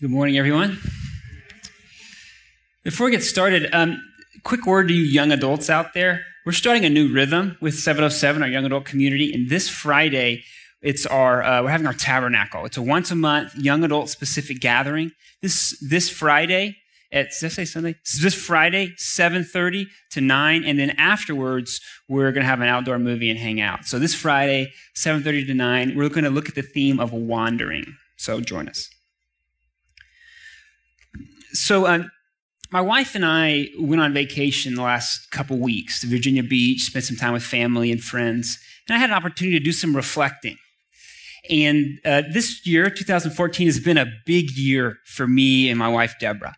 Good morning, everyone. Before we get started, um, quick word to you young adults out there. We're starting a new rhythm with 707, our young adult community, and this Friday, it's our uh, we're having our tabernacle. It's a once a month young adult specific gathering. This this Friday at did I say Sunday? This Friday, 7:30 to 9, and then afterwards we're going to have an outdoor movie and hang out. So this Friday, 7:30 to 9, we're going to look at the theme of wandering. So join us. So, uh, my wife and I went on vacation the last couple weeks to Virginia Beach, spent some time with family and friends, and I had an opportunity to do some reflecting. And uh, this year, 2014, has been a big year for me and my wife, Deborah.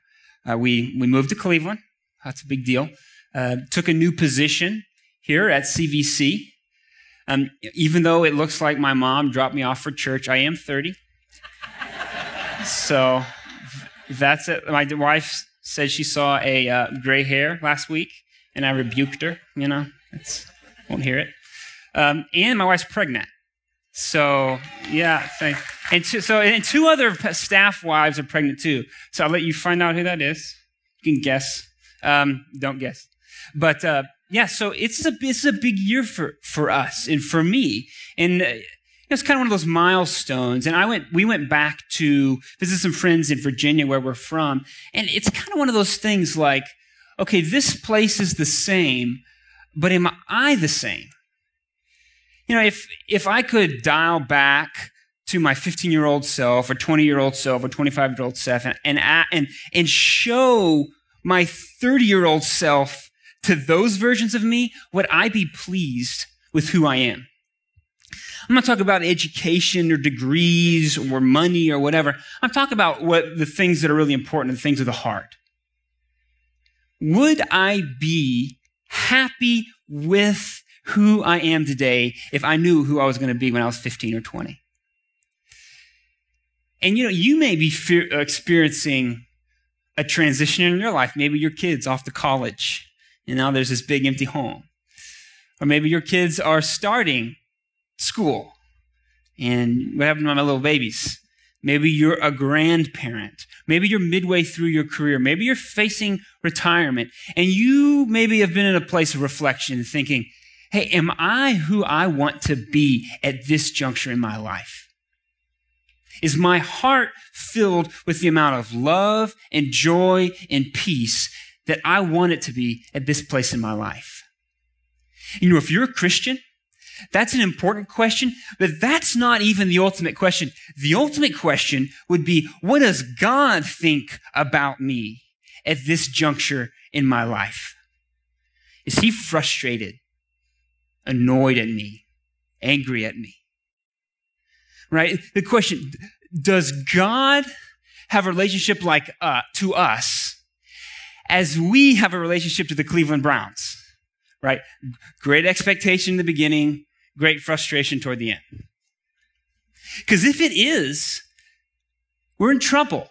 Uh, we, we moved to Cleveland. That's a big deal. Uh, took a new position here at CVC. Um, even though it looks like my mom dropped me off for church, I am 30. so that's it. My wife said she saw a uh, gray hair last week, and I rebuked her. You know, it's, won't hear it. Um, and my wife's pregnant. So yeah, thank, and two, so and two other staff wives are pregnant too. So I'll let you find out who that is. You can guess. Um, don't guess. But uh, yeah, so it's a it's a big year for for us and for me. And uh, it's kind of one of those milestones. And I went, we went back to visit some friends in Virginia where we're from. And it's kind of one of those things like, okay, this place is the same, but am I the same? You know, if, if I could dial back to my 15 year old self or 20 year old self or 25 year old self and, and, and, and show my 30 year old self to those versions of me, would I be pleased with who I am? I'm not talking about education or degrees or money or whatever. I'm talking about what the things that are really important, the things of the heart. Would I be happy with who I am today if I knew who I was going to be when I was 15 or 20? And you know, you may be fear, uh, experiencing a transition in your life. Maybe your kids off to college, and now there's this big empty home. Or maybe your kids are starting school. And what happened to my little babies? Maybe you're a grandparent. Maybe you're midway through your career. Maybe you're facing retirement. And you maybe have been in a place of reflection thinking, hey, am I who I want to be at this juncture in my life? Is my heart filled with the amount of love and joy and peace that I want it to be at this place in my life? You know, if you're a Christian, that's an important question, but that's not even the ultimate question. The ultimate question would be, what does God think about me at this juncture in my life? Is he frustrated, annoyed at me, angry at me? Right? The question, does God have a relationship like uh, to us as we have a relationship to the Cleveland Browns? Right? Great expectation in the beginning, great frustration toward the end. Because if it is, we're in trouble.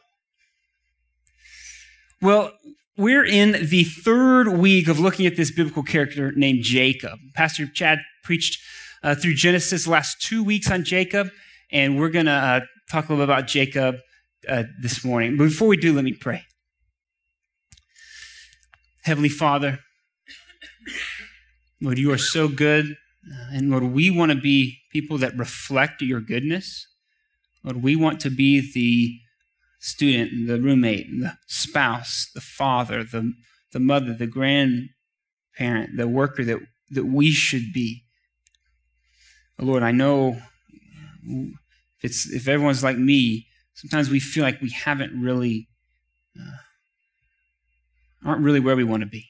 Well, we're in the third week of looking at this biblical character named Jacob. Pastor Chad preached uh, through Genesis last two weeks on Jacob, and we're going to uh, talk a little bit about Jacob uh, this morning. But before we do, let me pray. Heavenly Father, Lord, you are so good. And Lord, we want to be people that reflect your goodness. Lord, we want to be the student, the roommate, the spouse, the father, the, the mother, the grandparent, the worker that, that we should be. Lord, I know if, it's, if everyone's like me, sometimes we feel like we haven't really, uh, aren't really where we want to be.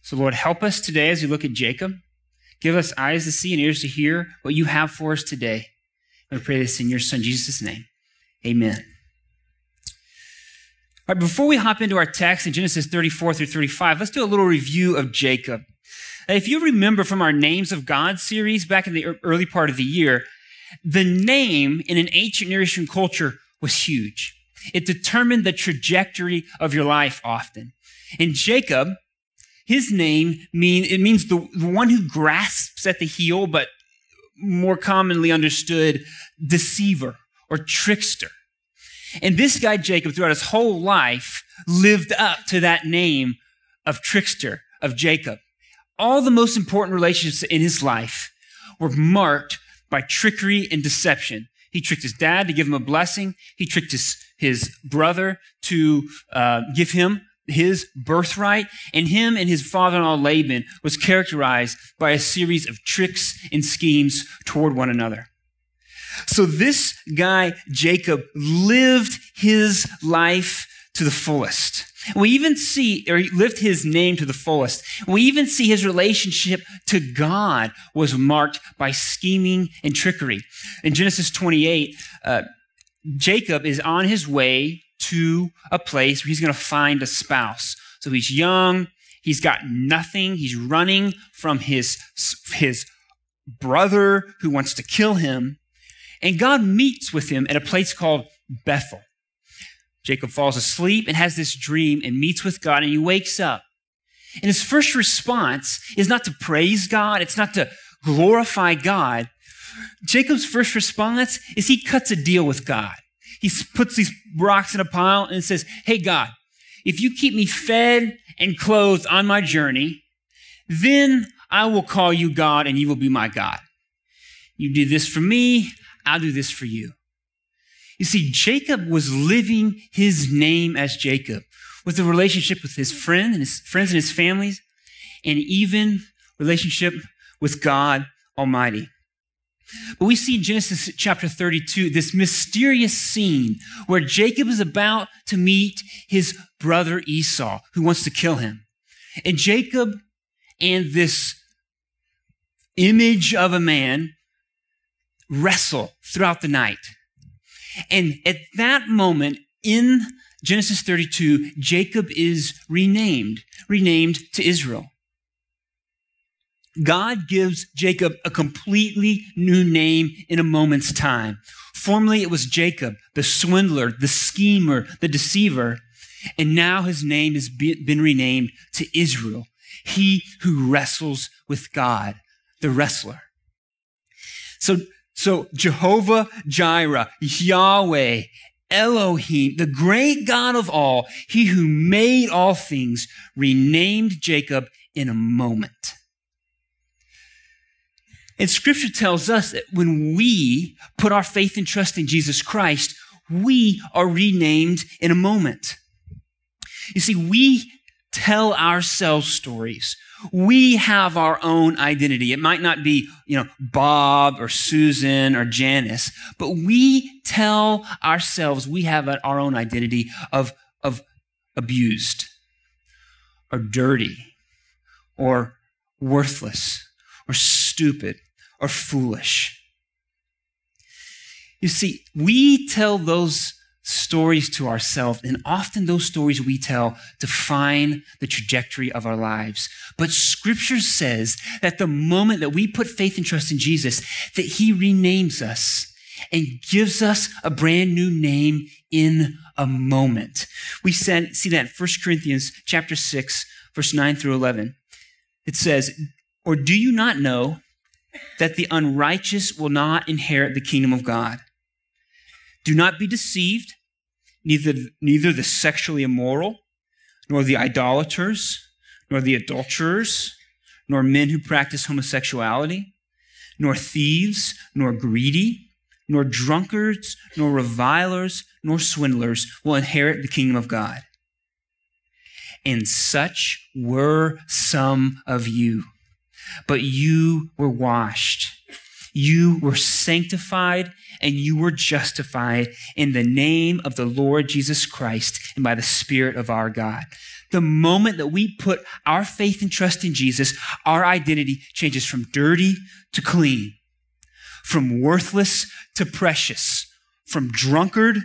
So, Lord, help us today as we look at Jacob. Give us eyes to see and ears to hear what you have for us today. I pray this in your Son, Jesus' name. Amen. All right, before we hop into our text in Genesis 34 through 35, let's do a little review of Jacob. If you remember from our Names of God series back in the early part of the year, the name in an ancient Near Eastern culture was huge. It determined the trajectory of your life often. And Jacob, his name mean it means the, the one who grasps at the heel, but more commonly understood, deceiver or trickster. And this guy, Jacob, throughout his whole life, lived up to that name of trickster, of Jacob. All the most important relationships in his life were marked by trickery and deception. He tricked his dad to give him a blessing. He tricked his, his brother to uh, give him his birthright. And him and his father-in-law Laban was characterized by a series of tricks and schemes toward one another. So this guy, Jacob, lived his life to the fullest. We even see, or he lived his name to the fullest. We even see his relationship to God was marked by scheming and trickery. In Genesis 28, uh, Jacob is on his way to a place where he's going to find a spouse. So he's young, he's got nothing, he's running from his, his brother who wants to kill him. And God meets with him at a place called Bethel. Jacob falls asleep and has this dream and meets with God and he wakes up. And his first response is not to praise God, it's not to glorify God. Jacob's first response is he cuts a deal with God. He puts these rocks in a pile and says, Hey, God, if you keep me fed and clothed on my journey, then I will call you God and you will be my God. You do this for me, I'll do this for you. You see, Jacob was living his name as Jacob with a relationship with his friend and his friends and his families, and even relationship with God Almighty. But we see Genesis chapter 32 this mysterious scene where Jacob is about to meet his brother Esau, who wants to kill him. And Jacob and this image of a man wrestle throughout the night. And at that moment in Genesis 32, Jacob is renamed, renamed to Israel. God gives Jacob a completely new name in a moment's time. Formerly, it was Jacob, the swindler, the schemer, the deceiver. And now his name has been renamed to Israel, he who wrestles with God, the wrestler. So, so Jehovah Jireh, Yahweh, Elohim, the great God of all, he who made all things, renamed Jacob in a moment. And scripture tells us that when we put our faith and trust in Jesus Christ, we are renamed in a moment. You see, we tell ourselves stories. We have our own identity. It might not be, you know, Bob or Susan or Janice, but we tell ourselves we have our own identity of, of abused or dirty or worthless or stupid or foolish. You see, we tell those stories to ourselves, and often those stories we tell define the trajectory of our lives. But scripture says that the moment that we put faith and trust in Jesus, that he renames us and gives us a brand new name in a moment. We see that in 1 Corinthians chapter 6, verse 9 through 11. It says, Or do you not know that the unrighteous will not inherit the kingdom of God. Do not be deceived, neither, neither the sexually immoral, nor the idolaters, nor the adulterers, nor men who practice homosexuality, nor thieves, nor greedy, nor drunkards, nor revilers, nor swindlers will inherit the kingdom of God. And such were some of you but you were washed. You were sanctified and you were justified in the name of the Lord Jesus Christ and by the Spirit of our God. The moment that we put our faith and trust in Jesus, our identity changes from dirty to clean, from worthless to precious, from drunkard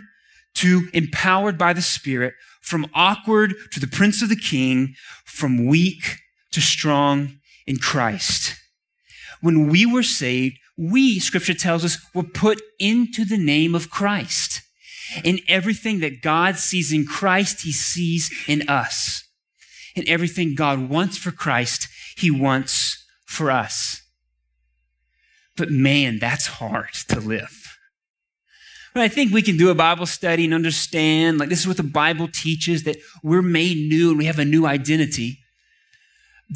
to empowered by the Spirit, from awkward to the Prince of the King, from weak to strong in Christ. When we were saved, we, scripture tells us, were put into the name of Christ. In everything that God sees in Christ, he sees in us. In everything God wants for Christ, he wants for us. But man, that's hard to live. But I think we can do a Bible study and understand, like, this is what the Bible teaches that we're made new and we have a new identity.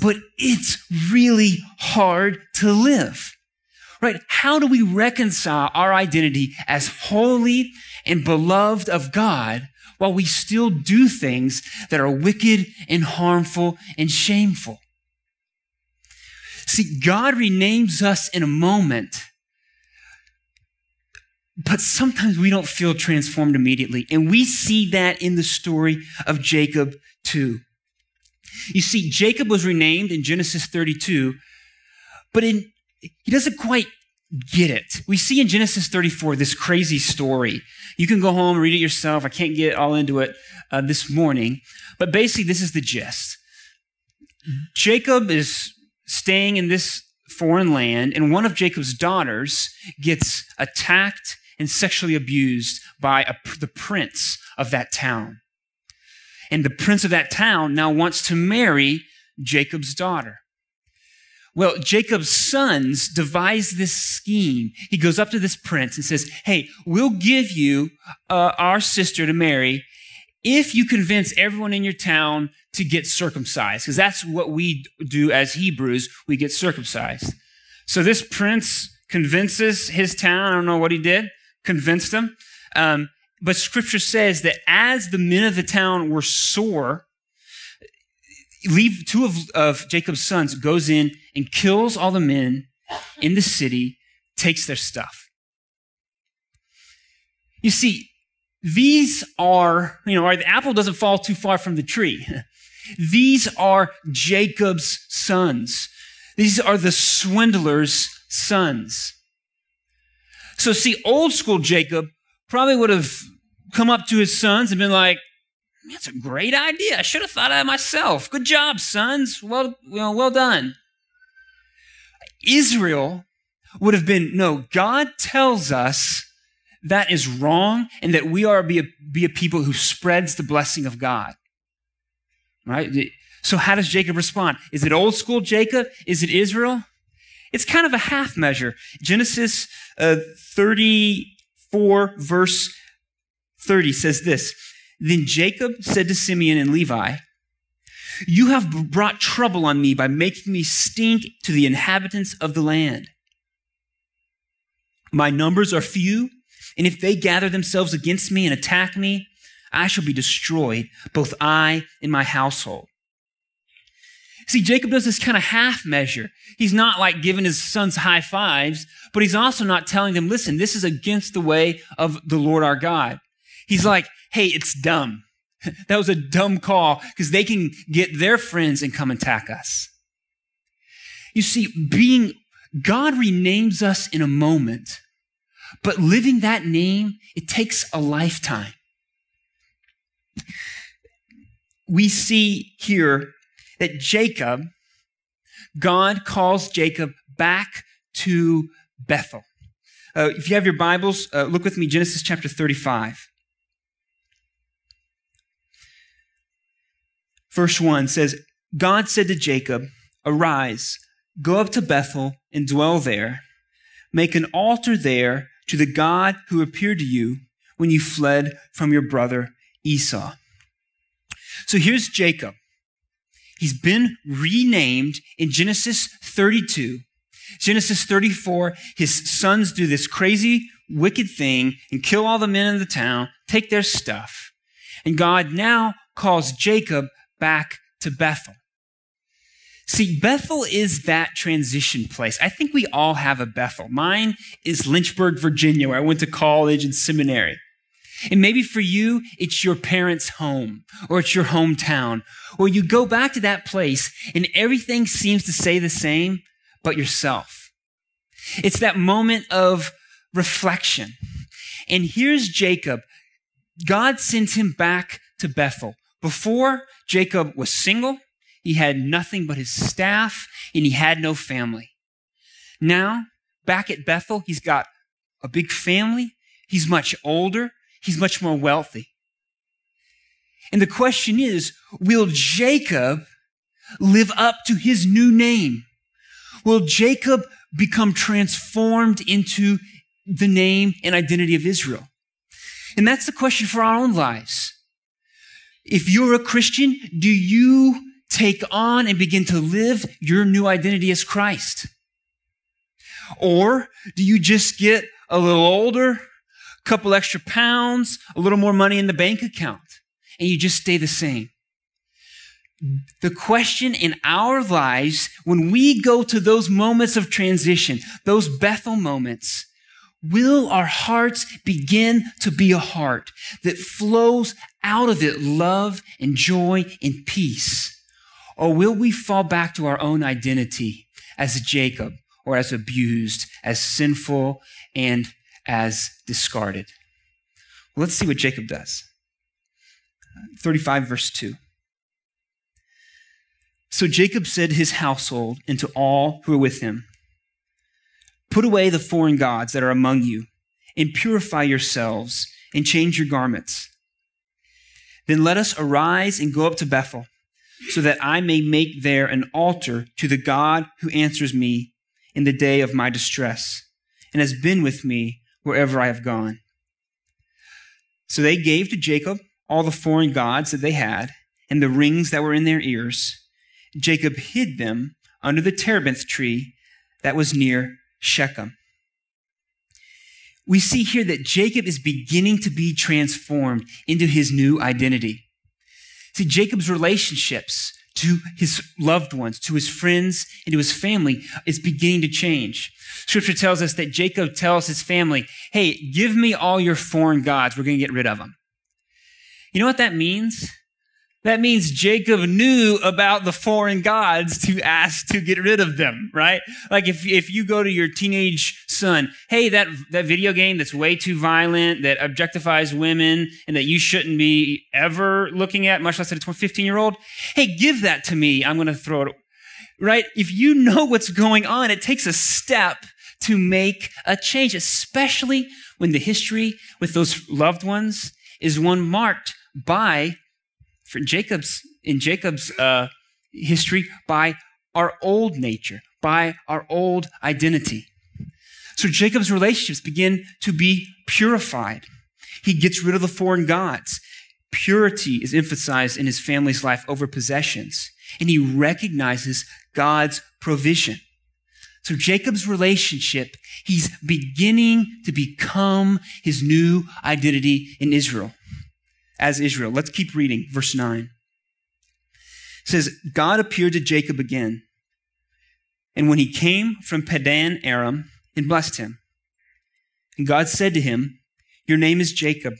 But it's really hard to live, right? How do we reconcile our identity as holy and beloved of God while we still do things that are wicked and harmful and shameful? See, God renames us in a moment but sometimes we don't feel transformed immediately. And we see that in the story of Jacob too. You see, Jacob was renamed in Genesis 32, but in, he doesn't quite get it. We see in Genesis 34 this crazy story. You can go home and read it yourself. I can't get all into it uh, this morning. But basically, this is the gist Jacob is staying in this foreign land, and one of Jacob's daughters gets attacked and sexually abused by a, the prince of that town. And the prince of that town now wants to marry Jacob's daughter. Well, Jacob's sons devise this scheme. He goes up to this prince and says, Hey, we'll give you uh, our sister to marry if you convince everyone in your town to get circumcised, because that's what we do as Hebrews. We get circumcised. So this prince convinces his town, I don't know what he did, convinced them. Um, but scripture says that as the men of the town were sore, leave two of, of Jacob's sons goes in and kills all the men in the city, takes their stuff. You see, these are, you know, the apple doesn't fall too far from the tree. These are Jacob's sons. These are the swindler's sons. So see, old school Jacob probably would have come up to his sons and been like, that's a great idea. I should have thought of it myself. Good job, sons. Well, well, well done. Israel would have been, no, God tells us that is wrong and that we are be a, be a people who spreads the blessing of God. Right? So how does Jacob respond? Is it old school Jacob? Is it Israel? It's kind of a half measure. Genesis uh, 34, verse 30 says this Then Jacob said to Simeon and Levi, You have brought trouble on me by making me stink to the inhabitants of the land. My numbers are few, and if they gather themselves against me and attack me, I shall be destroyed, both I and my household. See, Jacob does this kind of half measure. He's not like giving his sons high fives, but he's also not telling them, listen, this is against the way of the Lord our God. He's like, hey, it's dumb. that was a dumb call because they can get their friends and come attack us. You see, being, God renames us in a moment, but living that name, it takes a lifetime. We see here that Jacob, God calls Jacob back to Bethel. Uh, if you have your Bibles, uh, look with me, Genesis chapter 35. Verse 1 says, God said to Jacob, Arise, go up to Bethel and dwell there. Make an altar there to the God who appeared to you when you fled from your brother Esau. So here's Jacob. He's been renamed in Genesis 32. Genesis 34, his sons do this crazy, wicked thing and kill all the men in the town, take their stuff. And God now calls Jacob back to Bethel. See, Bethel is that transition place. I think we all have a Bethel. Mine is Lynchburg, Virginia, where I went to college and seminary. And maybe for you, it's your parents' home or it's your hometown, or you go back to that place and everything seems to say the same, but yourself. It's that moment of reflection. And here's Jacob. God sends him back to Bethel. Before, Jacob was single. He had nothing but his staff and he had no family. Now, back at Bethel, he's got a big family. He's much older. He's much more wealthy. And the question is, will Jacob live up to his new name? Will Jacob become transformed into the name and identity of Israel? And that's the question for our own lives. If you're a Christian, do you take on and begin to live your new identity as Christ? Or do you just get a little older, couple extra pounds, a little more money in the bank account, and you just stay the same? The question in our lives, when we go to those moments of transition, those Bethel moments, will our hearts begin to be a heart that flows out of it love and joy and peace? Or will we fall back to our own identity as Jacob or as abused, as sinful, and as discarded? Well, let's see what Jacob does. 35, verse 2. So Jacob said to his household and to all who were with him, Put away the foreign gods that are among you, and purify yourselves, and change your garments. Then let us arise and go up to Bethel, so that I may make there an altar to the God who answers me in the day of my distress, and has been with me wherever I have gone. So they gave to Jacob all the foreign gods that they had, and the rings that were in their ears. Jacob hid them under the terebinth tree that was near Shechem. We see here that Jacob is beginning to be transformed into his new identity. See, Jacob's relationships to his loved ones, to his friends, and to his family is beginning to change. Scripture tells us that Jacob tells his family, Hey, give me all your foreign gods. We're going to get rid of them. You know what that means? That means Jacob knew about the foreign gods to ask to get rid of them, right? Like if, if you go to your teenage son, hey, that, that video game that's way too violent, that objectifies women, and that you shouldn't be ever looking at, much less at a 15 year old, hey, give that to me. I'm going to throw it, right? If you know what's going on, it takes a step to make a change, especially when the history with those loved ones is one marked by for Jacob's in Jacob's uh, history by our old nature, by our old identity. So Jacob's relationships begin to be purified. He gets rid of the foreign gods. Purity is emphasized in his family's life over possessions, and he recognizes God's provision. So Jacob's relationship, he's beginning to become his new identity in Israel as Israel. Let's keep reading. Verse 9 it says, God appeared to Jacob again. And when he came from Padan Aram and blessed him, and God said to him, Your name is Jacob.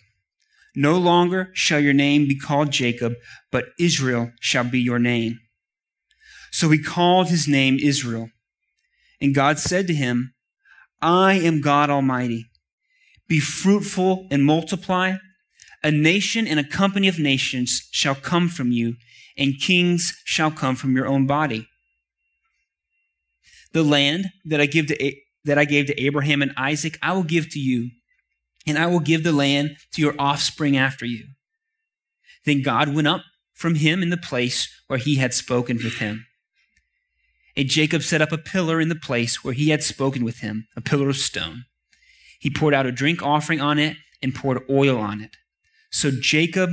No longer shall your name be called Jacob, but Israel shall be your name. So he called his name Israel. And God said to him, I am God Almighty. Be fruitful and multiply a nation and a company of nations shall come from you, and kings shall come from your own body. The land that I give to that I gave to Abraham and Isaac, I will give to you, and I will give the land to your offspring after you. Then God went up from him in the place where he had spoken with him. And Jacob set up a pillar in the place where he had spoken with him, a pillar of stone. He poured out a drink offering on it and poured oil on it. So Jacob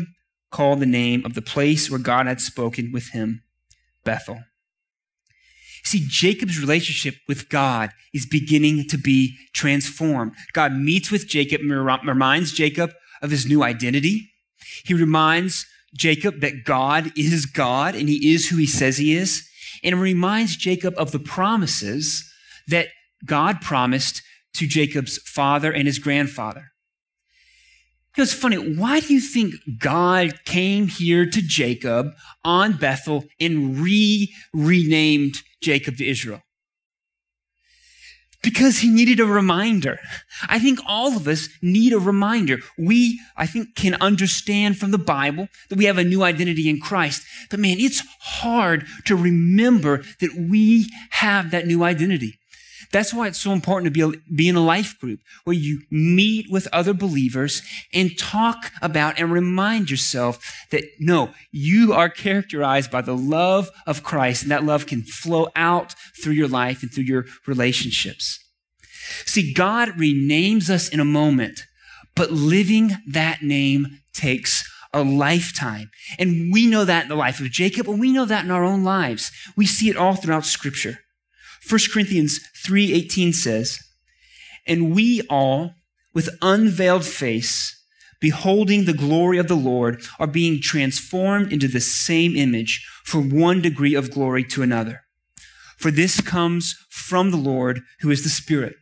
called the name of the place where God had spoken with him Bethel. See, Jacob's relationship with God is beginning to be transformed. God meets with Jacob and reminds Jacob of his new identity. He reminds Jacob that God is God and he is who he says he is. And reminds Jacob of the promises that God promised to Jacob's father and his grandfather. It was funny. Why do you think God came here to Jacob on Bethel and re renamed Jacob to Israel? Because he needed a reminder. I think all of us need a reminder. We, I think, can understand from the Bible that we have a new identity in Christ. But man, it's hard to remember that we have that new identity. That's why it's so important to be, be in a life group where you meet with other believers and talk about and remind yourself that no, you are characterized by the love of Christ and that love can flow out through your life and through your relationships. See, God renames us in a moment, but living that name takes a lifetime. And we know that in the life of Jacob, and we know that in our own lives. We see it all throughout scripture. 1 Corinthians 3:18 says, "And we all with unveiled face beholding the glory of the Lord are being transformed into the same image from one degree of glory to another. For this comes from the Lord who is the Spirit."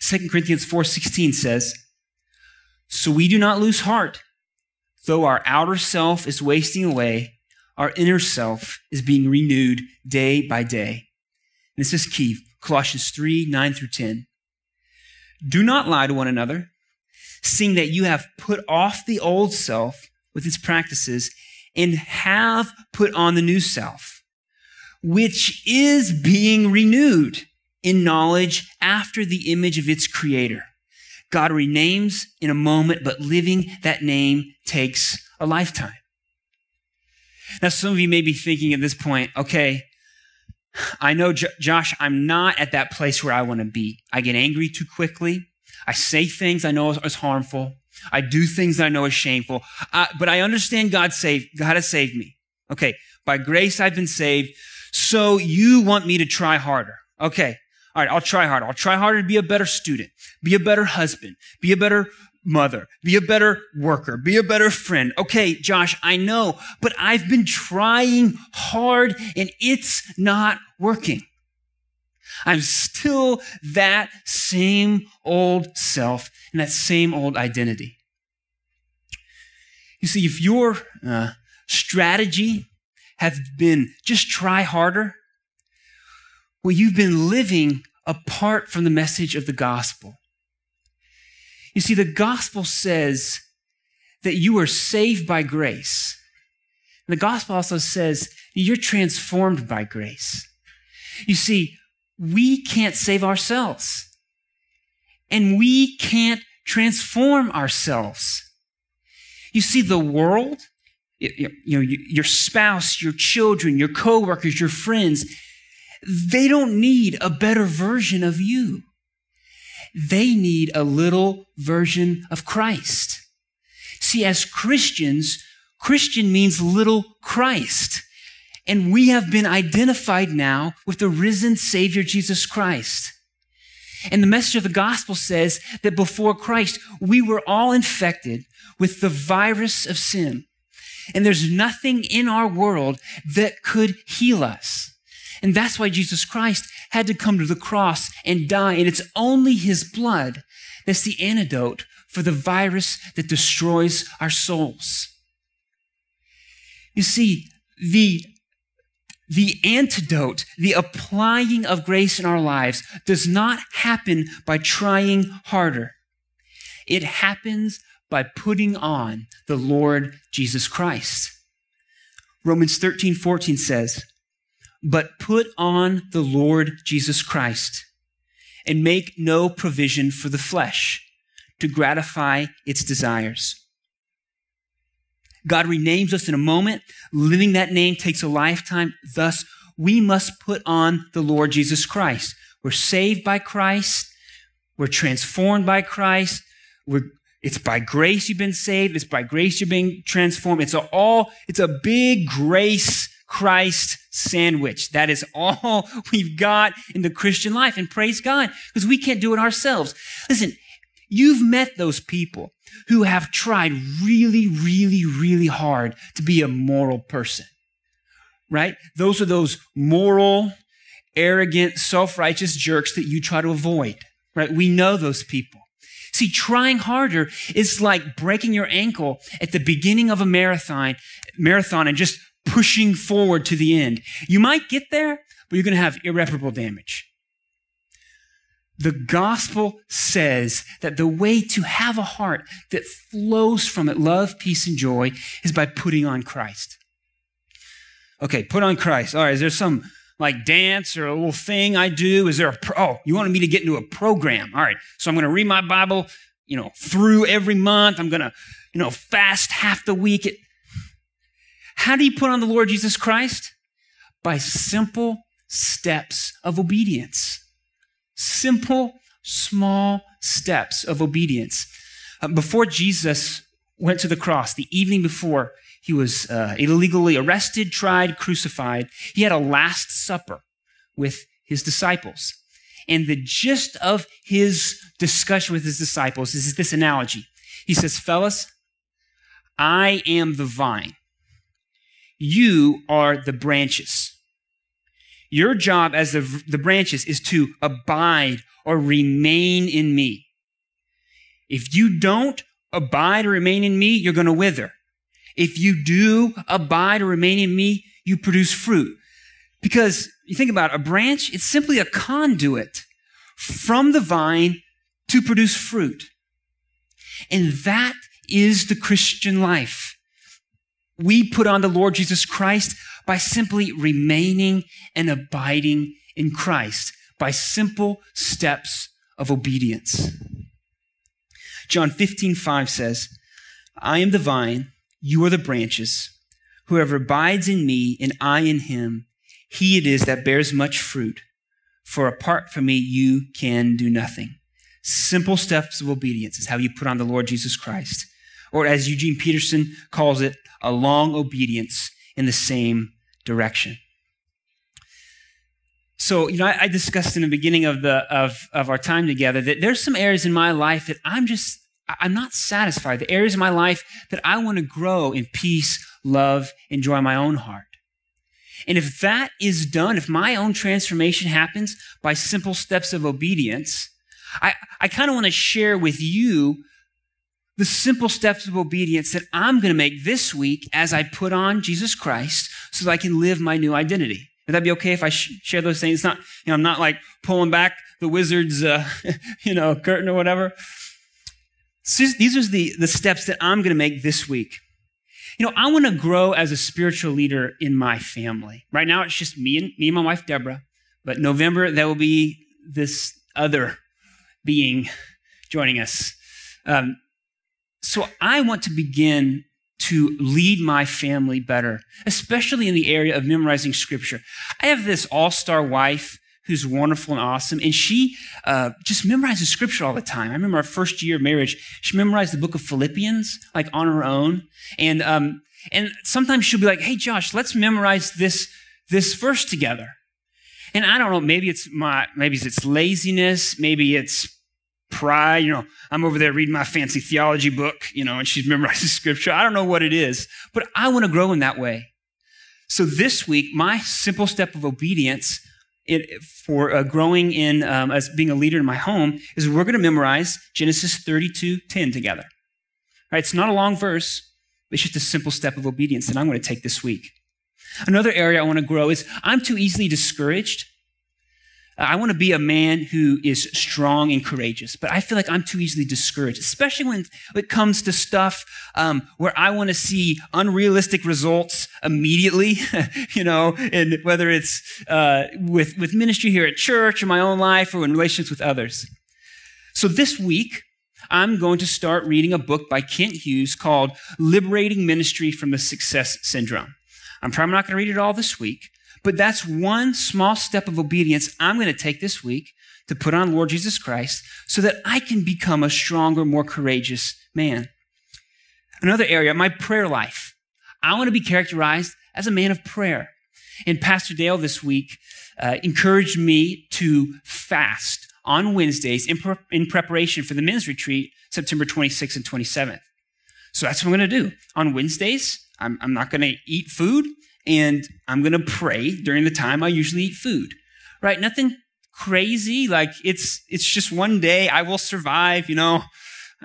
2 Corinthians 4:16 says, "So we do not lose heart." Though our outer self is wasting away, our inner self is being renewed day by day. This is key Colossians 3 9 through 10. Do not lie to one another, seeing that you have put off the old self with its practices and have put on the new self, which is being renewed in knowledge after the image of its creator. God renames in a moment, but living that name takes a lifetime. Now, some of you may be thinking at this point, okay, I know, J- Josh, I'm not at that place where I want to be. I get angry too quickly. I say things I know is harmful. I do things that I know is shameful. Uh, but I understand God saved, God has saved me. Okay. By grace, I've been saved. So you want me to try harder. Okay. All right, I'll try harder. I'll try harder to be a better student, be a better husband, be a better mother, be a better worker, be a better friend. Okay, Josh, I know, but I've been trying hard and it's not working. I'm still that same old self and that same old identity. You see, if your uh, strategy has been just try harder, well, you've been living apart from the message of the gospel. You see, the gospel says that you are saved by grace. The gospel also says you're transformed by grace. You see, we can't save ourselves. And we can't transform ourselves. You see, the world, you know, your spouse, your children, your coworkers, your friends, they don't need a better version of you. They need a little version of Christ. See, as Christians, Christian means little Christ. And we have been identified now with the risen Savior Jesus Christ. And the message of the gospel says that before Christ, we were all infected with the virus of sin. And there's nothing in our world that could heal us. And that's why Jesus Christ had to come to the cross and die. And it's only his blood that's the antidote for the virus that destroys our souls. You see, the, the antidote, the applying of grace in our lives does not happen by trying harder. It happens by putting on the Lord Jesus Christ. Romans 13, 14 says, but put on the Lord Jesus Christ and make no provision for the flesh to gratify its desires. God renames us in a moment. Living that name takes a lifetime. Thus, we must put on the Lord Jesus Christ. We're saved by Christ. We're transformed by Christ. We're, it's by grace you've been saved. It's by grace you're being transformed. It's a all, it's a big grace Christ sandwich. That is all we've got in the Christian life. And praise God, because we can't do it ourselves. Listen, you've met those people who have tried really, really, really hard to be a moral person, right? Those are those moral, arrogant, self-righteous jerks that you try to avoid, right? We know those people. See, trying harder is like breaking your ankle at the beginning of a marathon, marathon and just pushing forward to the end. You might get there, but you're going to have irreparable damage. The gospel says that the way to have a heart that flows from it love, peace, and joy is by putting on Christ. Okay, put on Christ. All right, is there some like dance or a little thing I do? Is there a, pro- oh, you wanted me to get into a program. All right, so I'm going to read my Bible, you know, through every month. I'm going to, you know, fast half the week. It, how do you put on the Lord Jesus Christ? By simple steps of obedience. Simple, small steps of obedience. Uh, before Jesus went to the cross, the evening before he was uh, illegally arrested, tried, crucified, he had a Last Supper with his disciples. And the gist of his discussion with his disciples is this analogy. He says, Fellas, I am the vine. You are the branches. Your job as the, the branches is to abide or remain in me. If you don't abide or remain in me, you're going to wither. If you do abide or remain in me, you produce fruit. Because you think about it, a branch, it's simply a conduit from the vine to produce fruit. And that is the Christian life. We put on the Lord Jesus Christ by simply remaining and abiding in Christ, by simple steps of obedience. John 15, 5 says, I am the vine, you are the branches. Whoever abides in me and I in him, he it is that bears much fruit. For apart from me, you can do nothing. Simple steps of obedience is how you put on the Lord Jesus Christ. Or as Eugene Peterson calls it, a long obedience in the same direction. So, you know, I, I discussed in the beginning of the of, of our time together that there's some areas in my life that I'm just I'm not satisfied. The areas of my life that I want to grow in peace, love, and joy in my own heart. And if that is done, if my own transformation happens by simple steps of obedience, I, I kind of want to share with you the simple steps of obedience that I'm going to make this week as I put on Jesus Christ so that I can live my new identity. Would that be okay if I sh- share those things? It's not, you know, I'm not like pulling back the wizard's, uh, you know, curtain or whatever. So these are the, the steps that I'm going to make this week. You know, I want to grow as a spiritual leader in my family. Right now, it's just me and me and my wife Deborah. But November, there will be this other being joining us. Um, so I want to begin to lead my family better, especially in the area of memorizing scripture. I have this all star wife who's wonderful and awesome, and she uh, just memorizes scripture all the time. I remember our first year of marriage, she memorized the book of Philippians like on her own, and um, and sometimes she'll be like, "Hey, Josh, let's memorize this this verse together." And I don't know, maybe it's my maybe it's laziness, maybe it's pride. You know, I'm over there reading my fancy theology book, you know, and she's memorizing scripture. I don't know what it is, but I want to grow in that way. So this week, my simple step of obedience it, for uh, growing in um, as being a leader in my home is we're going to memorize Genesis 32 10 together. Right? It's not a long verse, it's just a simple step of obedience that I'm going to take this week. Another area I want to grow is I'm too easily discouraged I want to be a man who is strong and courageous, but I feel like I'm too easily discouraged, especially when it comes to stuff um, where I want to see unrealistic results immediately, you know, and whether it's uh, with, with ministry here at church or my own life or in relationships with others. So this week, I'm going to start reading a book by Kent Hughes called Liberating Ministry from the Success Syndrome. I'm probably not going to read it all this week, but that's one small step of obedience I'm going to take this week to put on Lord Jesus Christ so that I can become a stronger, more courageous man. Another area, my prayer life. I want to be characterized as a man of prayer. And Pastor Dale this week uh, encouraged me to fast on Wednesdays in, pre- in preparation for the men's retreat, September 26th and 27th. So that's what I'm going to do. On Wednesdays, I'm, I'm not going to eat food and I'm going to pray during the time I usually eat food. Right? Nothing crazy. Like it's, it's just one day I will survive, you know.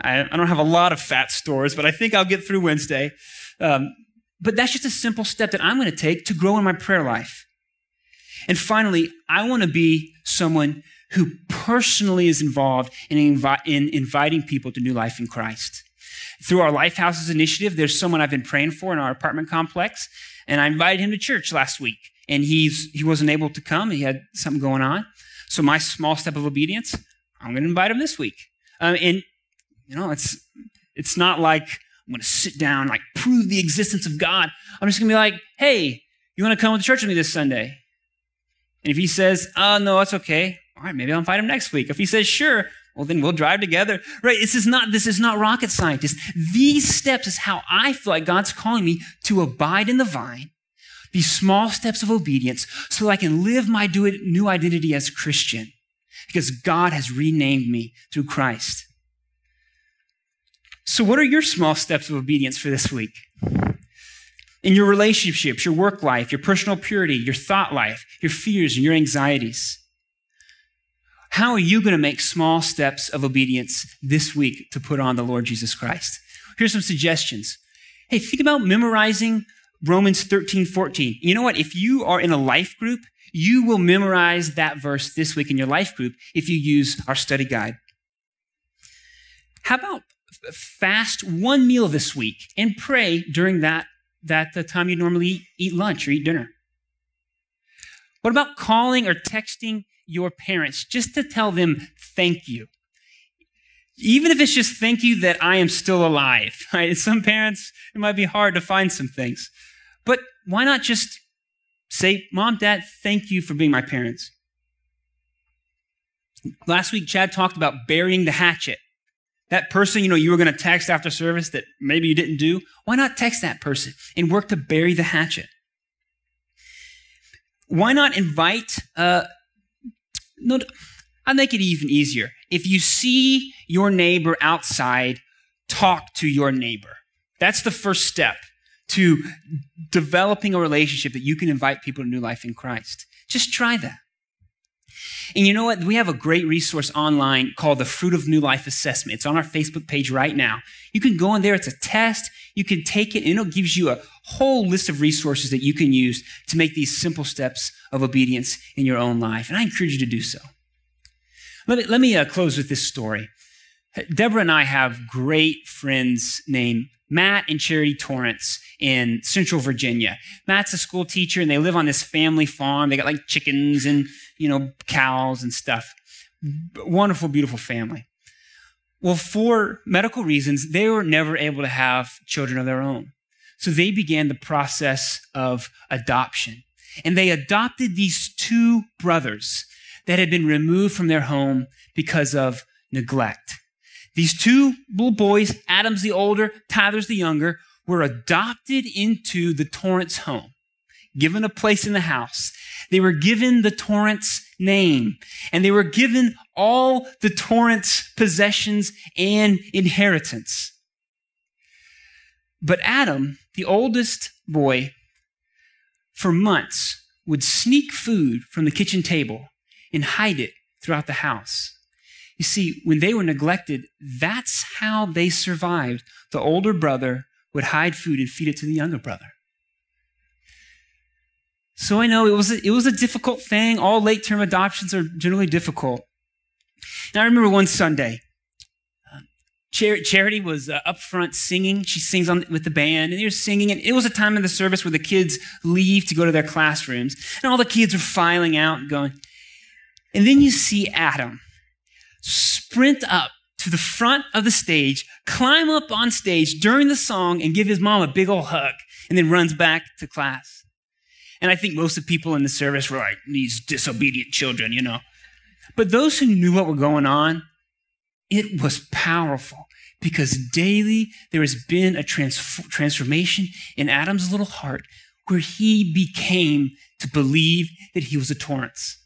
I, I don't have a lot of fat stores, but I think I'll get through Wednesday. Um, but that's just a simple step that I'm going to take to grow in my prayer life. And finally, I want to be someone who personally is involved in, invi- in inviting people to new life in Christ. Through our Life Houses initiative, there's someone I've been praying for in our apartment complex, and I invited him to church last week, and he's he wasn't able to come. He had something going on. So my small step of obedience, I'm going to invite him this week. Um, and you know, it's it's not like I'm going to sit down like prove the existence of God. I'm just going to be like, hey, you want to come to church with me this Sunday? And if he says, oh no, that's okay. All right, maybe I'll invite him next week. If he says, sure, Well, then we'll drive together. Right? This is not, this is not rocket science. These steps is how I feel like God's calling me to abide in the vine, these small steps of obedience, so I can live my new identity as Christian because God has renamed me through Christ. So, what are your small steps of obedience for this week? In your relationships, your work life, your personal purity, your thought life, your fears, and your anxieties. How are you going to make small steps of obedience this week to put on the Lord Jesus Christ? Here's some suggestions. Hey, think about memorizing Romans 13, 14. You know what? If you are in a life group, you will memorize that verse this week in your life group if you use our study guide. How about fast one meal this week and pray during that, that the time you normally eat lunch or eat dinner? What about calling or texting your parents just to tell them thank you? Even if it's just thank you that I am still alive. Right? Some parents, it might be hard to find some things. But why not just say, Mom, Dad, thank you for being my parents? Last week, Chad talked about burying the hatchet. That person, you know, you were going to text after service that maybe you didn't do. Why not text that person and work to bury the hatchet? Why not invite, uh, no, I'll make it even easier. If you see your neighbor outside, talk to your neighbor. That's the first step to developing a relationship that you can invite people to new life in Christ. Just try that. And you know what? We have a great resource online called the Fruit of New Life Assessment. It's on our Facebook page right now. You can go in there. It's a test. You can take it and it gives you a whole list of resources that you can use to make these simple steps of obedience in your own life. And I encourage you to do so. Let me, let me uh, close with this story. Deborah and I have great friends named Matt and Charity Torrance in Central Virginia. Matt's a school teacher and they live on this family farm. They got like chickens and, you know, cows and stuff. Wonderful, beautiful family. Well, for medical reasons, they were never able to have children of their own. So they began the process of adoption. And they adopted these two brothers that had been removed from their home because of neglect. These two little boys, Adam's the older, Tyler's the younger, were adopted into the Torrance home, given a place in the house. They were given the Torrance name, and they were given all the Torrance possessions and inheritance. But Adam, the oldest boy, for months would sneak food from the kitchen table and hide it throughout the house. You see, when they were neglected, that's how they survived. The older brother would hide food and feed it to the younger brother. So I know it was a, it was a difficult thing. All late term adoptions are generally difficult. Now I remember one Sunday, uh, Charity was uh, up front singing. She sings on, with the band, and they were singing. And it was a time in the service where the kids leave to go to their classrooms, and all the kids are filing out, and going. And then you see Adam sprint up to the front of the stage, climb up on stage during the song, and give his mom a big old hug, and then runs back to class. And I think most of the people in the service were like, these disobedient children, you know. But those who knew what was going on, it was powerful because daily there has been a trans- transformation in Adam's little heart where he became to believe that he was a Torrance.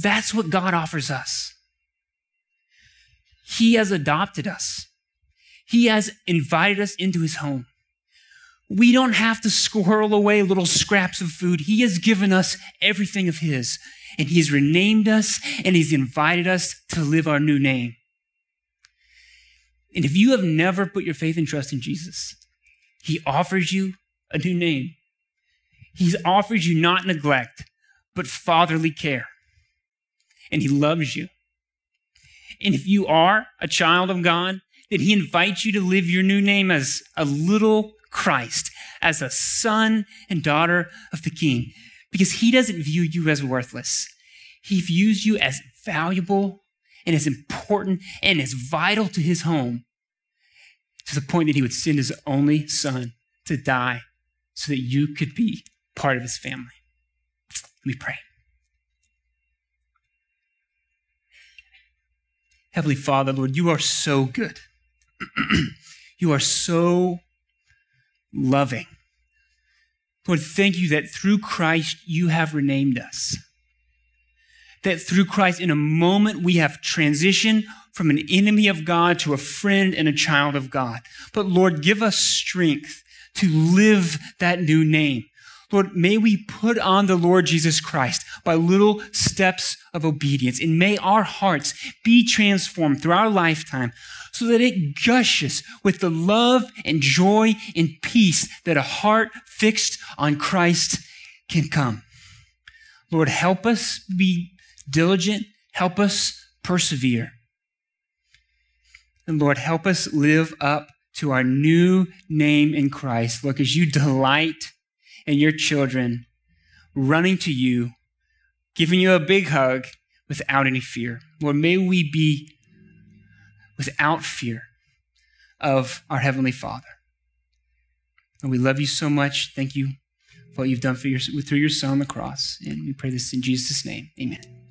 That's what God offers us. He has adopted us. He has invited us into his home. We don't have to squirrel away little scraps of food. He has given us everything of his, and he's renamed us, and he's invited us to live our new name. And if you have never put your faith and trust in Jesus, he offers you a new name. He offers you not neglect, but fatherly care and He loves you. And if you are a child of God, then He invites you to live your new name as a little Christ, as a son and daughter of the King, because He doesn't view you as worthless. He views you as valuable and as important and as vital to His home to the point that He would send His only Son to die so that you could be part of His family. Let me pray. Heavenly Father, Lord, you are so good. you are so loving. Lord, thank you that through Christ you have renamed us. That through Christ, in a moment, we have transitioned from an enemy of God to a friend and a child of God. But Lord, give us strength to live that new name. Lord, may we put on the Lord Jesus Christ by little steps of obedience, and may our hearts be transformed through our lifetime so that it gushes with the love and joy and peace that a heart fixed on Christ can come. Lord, help us be diligent, help us persevere. And Lord, help us live up to our new name in Christ. Look, as you delight in your children running to you, giving you a big hug without any fear. Lord, may we be without fear of our Heavenly Father. And we love you so much. Thank you for what you've done for your, through your Son on the cross. And we pray this in Jesus' name. Amen.